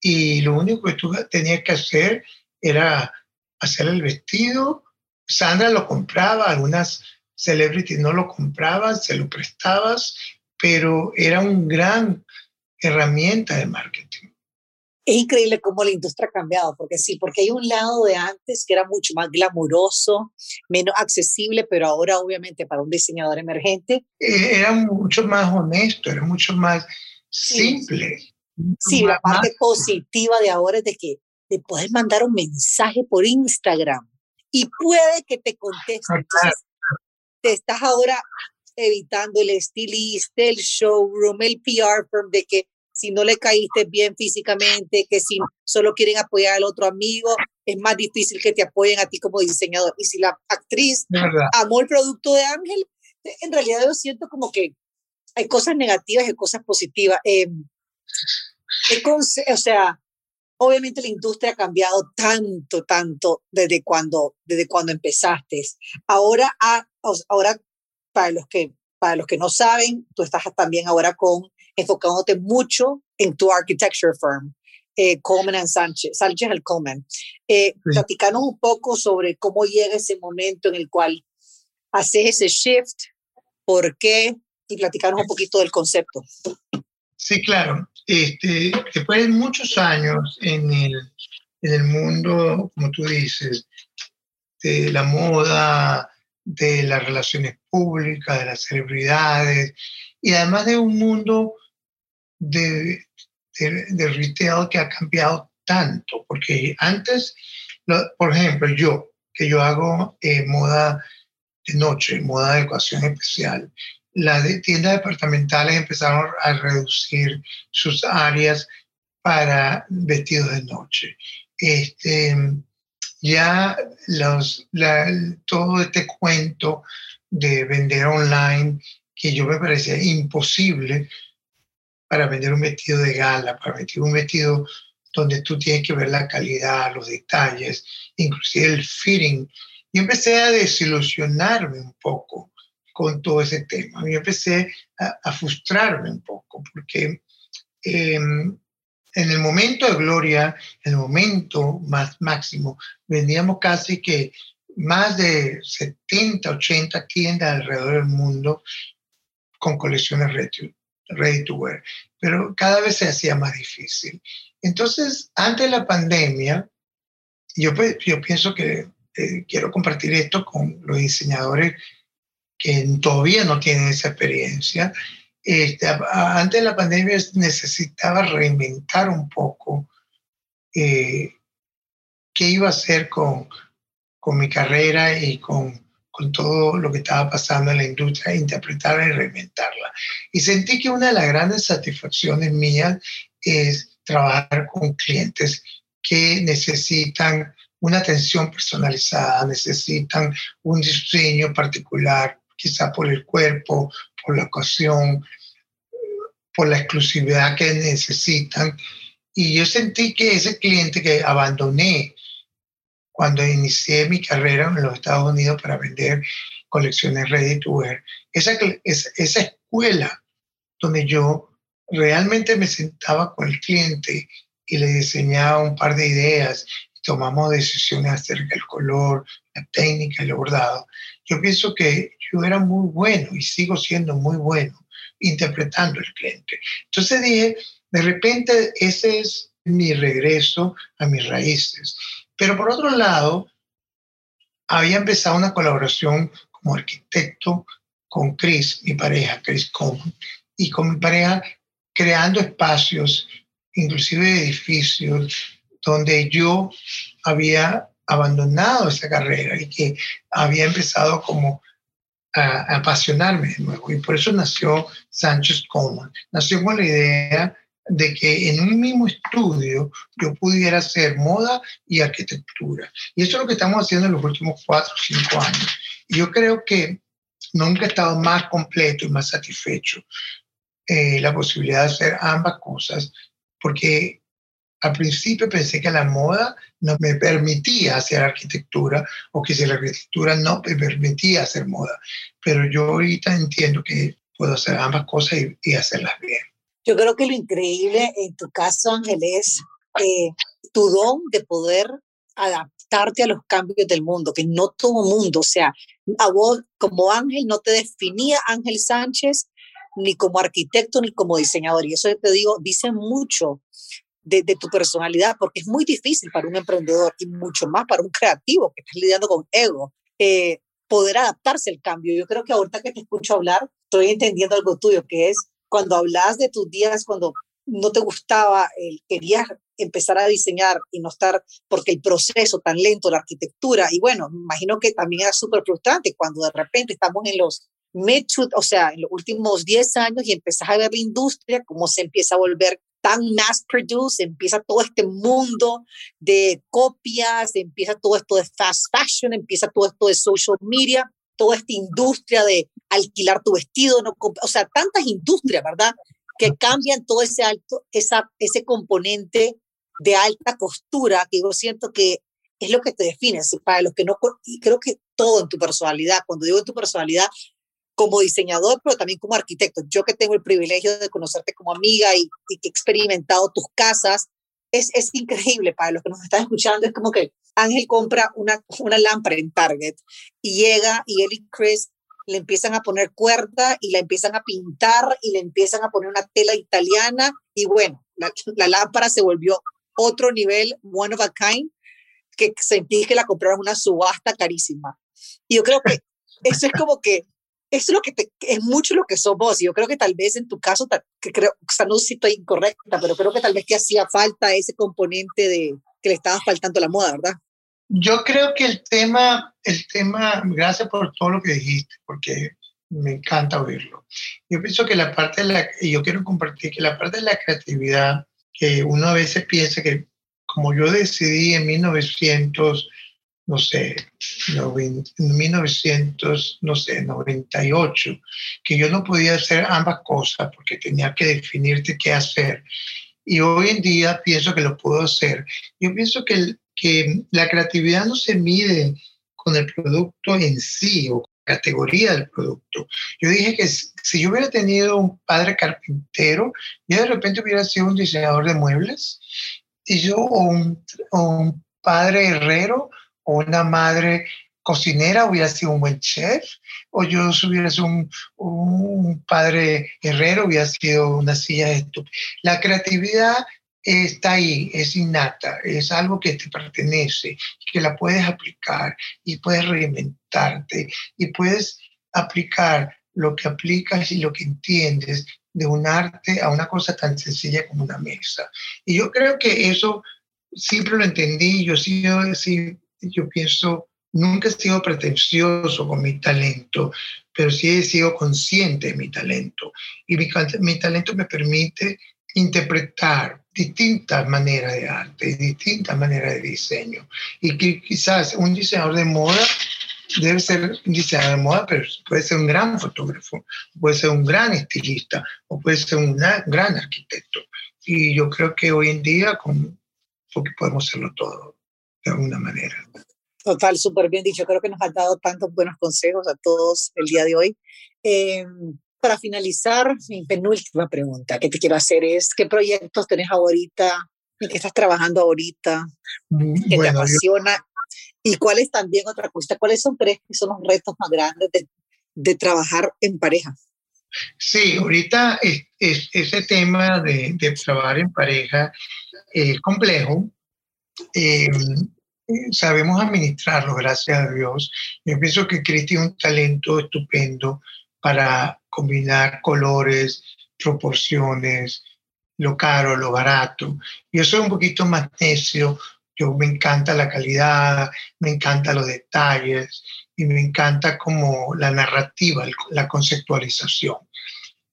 y lo único que tú tenías que hacer era hacer el vestido. Sandra lo compraba, algunas celebrities no lo compraban, se lo prestabas, pero era una gran herramienta de marketing. Es increíble cómo la industria ha cambiado, porque sí, porque hay un lado de antes que era mucho más glamuroso, menos accesible, pero ahora obviamente para un diseñador emergente. Eh, era mucho más honesto, era mucho más simple. Sí, la parte positiva de ahora es de que te puedes mandar un mensaje por Instagram y puede que te conteste. Ah, te estás ahora evitando el estilista, el showroom, el PR firm, de que si no le caíste bien físicamente, que si solo quieren apoyar al otro amigo, es más difícil que te apoyen a ti como diseñador. Y si la actriz amó el producto de Ángel, en realidad yo siento como que hay cosas negativas y cosas positivas. Eh, o sea, obviamente la industria ha cambiado tanto, tanto desde cuando, desde cuando empezaste. Ahora, ahora para los que para los que no saben, tú estás también ahora con enfocándote mucho en tu architecture firm, eh, Coleman and Sánchez, Sánchez el Coleman. Eh, Platicanos un poco sobre cómo llega ese momento en el cual haces ese shift, por qué, y platicanos un poquito del concepto. Sí, claro. Este, después de muchos años en el, en el mundo, como tú dices, de la moda, de las relaciones públicas, de las celebridades, y además de un mundo de, de, retail que ha cambiado tanto, porque antes, por ejemplo, yo, que yo hago eh, moda de noche, moda de ecuación especial, las tiendas departamentales empezaron a reducir sus áreas para vestidos de noche. Este, ya los, todo este cuento de vender online, que yo me parecía imposible, para vender un vestido de gala, para vender un vestido donde tú tienes que ver la calidad, los detalles, inclusive el fitting. Y empecé a desilusionarme un poco con todo ese tema. Y empecé a, frustrarme un poco porque em, en el momento de gloria, en el momento más máximo, vendíamos casi que más de 70, 80 tiendas alrededor del mundo con colecciones ready to wear, pero cada vez se hacía más difícil. Entonces, antes de la pandemia, yo, yo pienso que eh, quiero compartir esto con los diseñadores que todavía no tienen esa experiencia. Este, antes de la pandemia necesitaba reinventar un poco eh, qué iba a hacer con, con mi carrera y con con todo lo que estaba pasando en la industria, interpretarla y reinventarla. Y sentí que una de las grandes satisfacciones mías es trabajar con clientes que necesitan una atención personalizada, necesitan un diseño particular, quizá por el cuerpo, por la ocasión, por la exclusividad que necesitan. Y yo sentí que ese cliente que abandoné cuando inicié mi carrera en los Estados Unidos para vender colecciones ready to wear. Esa, esa, escuela donde yo realmente me sentaba con el cliente y le diseñaba un par de ideas tomamos decisiones acerca del color, la técnica el bordado. Yo pienso que yo era muy bueno y sigo siendo muy bueno interpretando el cliente. Entonces dije, de repente ese es mi regreso a mis raíces. Pero por otro lado, había empezado una colaboración como arquitecto con Chris, mi pareja, Chris Coleman, y con mi pareja creando espacios, inclusive edificios, donde yo había abandonado esa carrera y que había empezado como a, apasionarme de nuevo. Y por eso nació Sánchez Coleman. Nació con la idea de que en un mismo estudio yo pudiera hacer moda y arquitectura. Y eso es lo que estamos haciendo en los últimos cuatro o cinco años. Y yo creo que nunca he estado más completo y más satisfecho eh, la posibilidad de hacer ambas cosas, porque al principio pensé que la moda no me permitía hacer arquitectura o que si la arquitectura no me permitía hacer moda, pero yo ahorita entiendo que puedo hacer ambas cosas y, hacerlas bien. Yo creo que lo increíble en tu caso, Ángel, es eh, tu don de poder adaptarte a los cambios del mundo, que no todo mundo, o sea, a vos como Ángel no te definía Ángel Sánchez ni como arquitecto ni como diseñador. Y eso te digo, dice mucho de, tu personalidad, porque es muy difícil para un emprendedor y mucho más para un creativo que está lidiando con ego, eh, poder adaptarse al cambio. Yo creo que ahorita que te escucho hablar, estoy entendiendo algo tuyo, que es cuando hablas de tus días, cuando no te gustaba, el, querías empezar a diseñar y no estar, porque el proceso tan lento, la arquitectura, y bueno, imagino que también era súper frustrante cuando de repente estamos en los o sea, en los últimos 10 años y empezás a ver la industria, cómo se empieza a volver tan mass produced, empieza todo este mundo de copias, empieza todo esto de fast fashion, empieza todo esto de social media, toda esta industria de alquilar tu vestido, no, o sea, tantas industrias, ¿verdad? Que cambian todo ese alto, esa, ese componente de alta costura que yo siento que es lo que te define. Para los que no, y creo que todo en tu personalidad, cuando digo en tu personalidad, como diseñador, pero también como arquitecto. Yo que tengo el privilegio de conocerte como amiga y, que he experimentado tus casas, es, es, increíble para los que nos están escuchando. Es como que Ángel compra una, una lámpara en Target y llega y él y Chris le empiezan a poner cuerda y la empiezan a pintar y le empiezan a poner una tela italiana y bueno, la, la lámpara se volvió otro nivel, one of a kind, que sentí que la compraron una subasta carísima. Y yo creo que eso es como que es lo que te, es mucho lo que sos vos. Y yo creo que tal vez en tu caso, que creo, o sea, no si estoy incorrecta, pero creo que tal vez que hacía falta ese componente de que le estaba faltando la moda, ¿verdad? Yo creo que el tema, el tema, gracias por todo lo que dijiste, porque me encanta oírlo. Yo pienso que la parte de la, y yo quiero compartir que la parte de la creatividad, que uno a veces piensa que como yo decidí en 1900 no sé, en 1900, no sé, 98, que yo no podía hacer ambas cosas porque tenía que definirte qué hacer. Y hoy en día pienso que lo puedo hacer. Yo pienso que, que la creatividad no se mide con el producto en sí o categoría del producto. Yo dije que si yo hubiera tenido un padre carpintero, yo de repente hubiera sido un diseñador de muebles y yo o un, o un padre herrero o una madre cocinera hubiera sido un buen chef, o yo hubiera sido un, un padre herrero, hubiera sido una silla de La creatividad está ahí, es innata, es algo que te pertenece, que la puedes aplicar y puedes reinventarte y puedes aplicar lo que aplicas y lo que entiendes de un arte a una cosa tan sencilla como una mesa. Y yo creo que eso siempre lo entendí, yo sí, sí yo pienso, nunca he sido pretencioso con mi talento, pero sí he sido consciente de mi talento. Y mi, mi talento me permite interpretar distintas maneras de arte, distintas maneras de diseño. Y que quizás un diseñador de moda debe ser un diseñador de moda, pero puede ser un gran fotógrafo, puede ser un gran estilista o puede ser un gran arquitecto. Y yo creo que hoy en día con, podemos hacerlo todo de alguna manera. Total, súper bien dicho. Creo que nos has dado tantos buenos consejos a todos el día de hoy. Em, para finalizar, mi penúltima pregunta que te quiero hacer es, ¿qué proyectos tenés ahorita? ¿En qué estás trabajando ahorita? Mm, ¿Qué te apasiona? ¿Y cuáles también, otra cosa, cuáles son, crees que son los retos más grandes de, de trabajar en pareja? Sí, ahorita es, ese tema de, de, trabajar en pareja es complejo. Eh, sabemos administrarlo, gracias a Dios. Yo pienso que Cristi tiene un talento estupendo para combinar colores, proporciones, lo caro, lo barato. Yo soy un poquito más necio, yo me encanta la calidad, me encanta los detalles y me encanta como la narrativa, la conceptualización.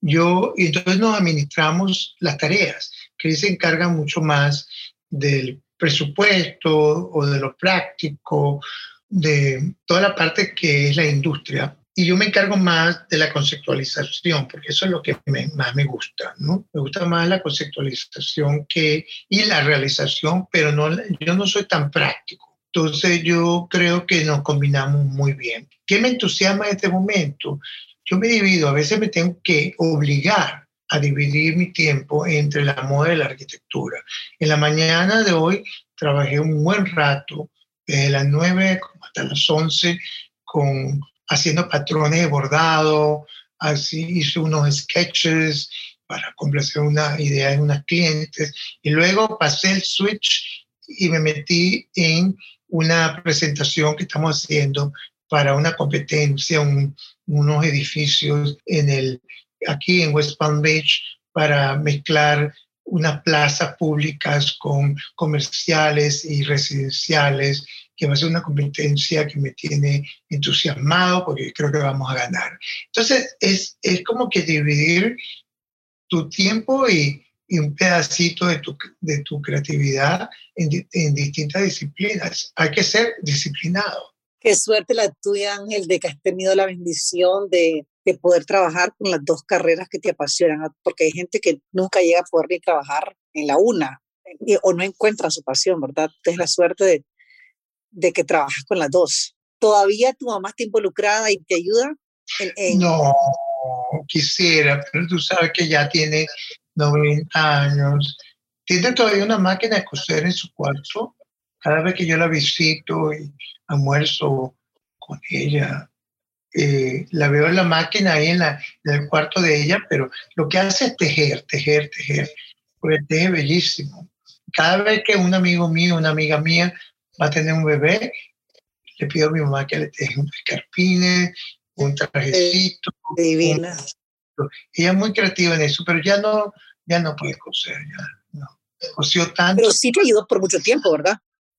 Yo, y entonces nos administramos las tareas. Cris se encarga mucho más del presupuesto o de lo práctico, de toda la parte que es la industria. y yo me encargo más de la conceptualización, porque eso es lo que más me gusta, ¿no? Me gusta más la conceptualización que, y la realización, pero no, yo no soy tan práctico. Entonces yo creo que nos combinamos muy bien. ¿Qué me entusiasma en este momento? Yo me divido, a veces me tengo que obligar a dividir mi tiempo entre la moda y la arquitectura. En la mañana de hoy trabajé un buen rato, desde las 9 hasta las 11, con haciendo patrones de bordado, así hice unos sketches para complacer una idea de unas clientes y luego pasé el switch y me metí en una presentación que estamos haciendo para una competencia, unos edificios en el, aquí en West Palm Beach para mezclar unas plazas públicas con comerciales y residenciales que va a ser una competencia que me tiene entusiasmado porque creo que vamos a ganar. Entonces, es, es como que dividir tu tiempo y, y un pedacito de tu, de tu creatividad en, en, distintas disciplinas. Hay que ser disciplinado. Qué suerte la tuya, Ángel, de que has tenido la bendición de, de poder trabajar con las dos carreras que te apasionan, porque hay gente que nunca llega a poder ni trabajar en la una o no encuentra su pasión, ¿verdad? Tienes la suerte de, de que trabajas con las dos. ¿Todavía tu mamá está involucrada y te ayuda? No, quisiera, pero tú sabes que ya tiene 90 años. Tiene todavía una máquina de coser en su cuarto. Cada vez que yo la visito y almuerzo con ella, eh, la veo en la máquina ahí en, la, en, el cuarto de ella, pero lo que hace es tejer, tejer, tejer, porque teje bellísimo. Cada vez que un amigo mío, una amiga mía va a tener un bebé, le pido a mi mamá que le deje un escarpine, un trajecito. Divina. Ella es muy creativa en eso, pero ya no, ya no puede coser, ya no. Cosió tanto. Pero sí te ayudó por mucho tiempo, ¿verdad?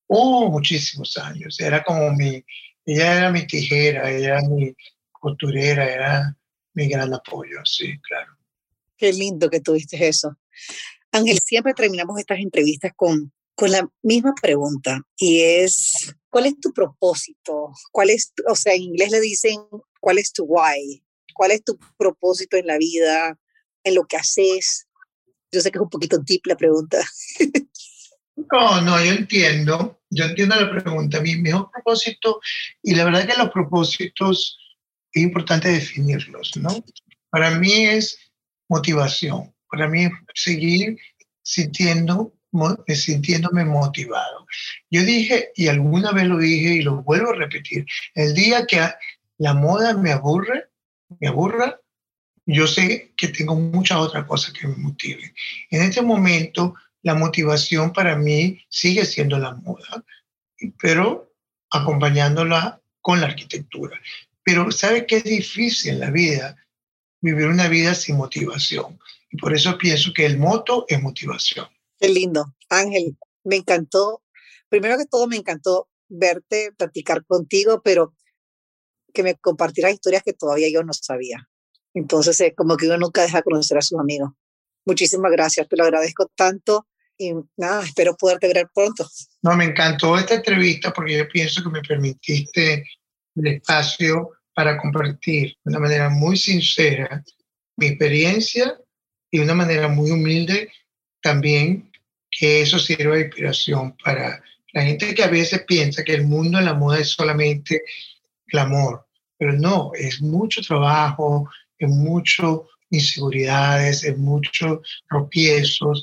Oh, muchísimos años. Era como mi, ella era mi tijera, ella era mi costurera, era mi gran apoyo, sí, claro. Qué lindo que tuviste eso. Ángel, siempre terminamos estas entrevistas con con la misma pregunta y es, ¿cuál es tu propósito? ¿Cuál es, o sea, en inglés le dicen, ¿cuál es tu why? ¿Cuál es tu propósito en la vida, en lo que haces? Yo sé que es un poquito deep la pregunta. No, no, yo entiendo, yo entiendo la pregunta. Mi mejor propósito, y la verdad que los propósitos es importante definirlos, ¿no? Para mí es motivación, para mí es seguir sintiendo sintiéndome motivado. Yo dije, y alguna vez lo dije y lo vuelvo a repetir, el día que la moda me aburre, me aburra, yo sé que tengo muchas otras cosas que me motiven. En este momento, la motivación para mí sigue siendo la moda, pero acompañándola con la arquitectura. Pero ¿sabe qué es difícil en la vida? Vivir una vida sin motivación. Y por eso pienso que el moto es motivación. Qué lindo. Ángel, me encantó. Primero que todo, me encantó verte, platicar contigo, pero que me compartieras historias que todavía yo no sabía. Entonces, es como que uno nunca deja de conocer a sus amigos. Muchísimas gracias, te lo agradezco tanto y nada, espero poderte ver pronto. No, me encantó esta entrevista porque yo pienso que me permitiste el espacio para compartir de una manera muy sincera mi experiencia y de una manera muy humilde también que eso sirva de inspiración para la gente que a veces piensa que el mundo de la moda es solamente glamour, pero no, es mucho trabajo, es mucho inseguridades, es muchos tropiezos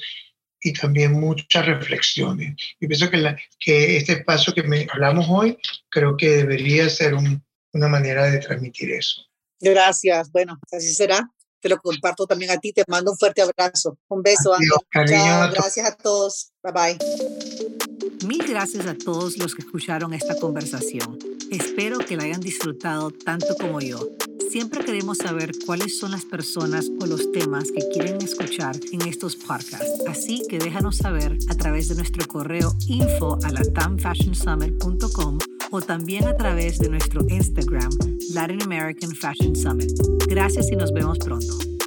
y también muchas reflexiones. Y pienso que, la, que este espacio que me hablamos hoy creo que debería ser una manera de transmitir eso. Gracias. Bueno, así será te lo comparto también a ti. Te mando un fuerte abrazo. Un beso, Ángel. Gracias a todos. Bye bye. Mil gracias a todos los que escucharon esta conversación. Espero que la hayan disfrutado tanto como yo. Siempre queremos saber cuáles son las personas o los temas que quieren escuchar en estos podcasts. Así que déjanos saber a través de nuestro correo info a o también a través de nuestro Instagram, Latin American Fashion Summit. Gracias y nos vemos pronto.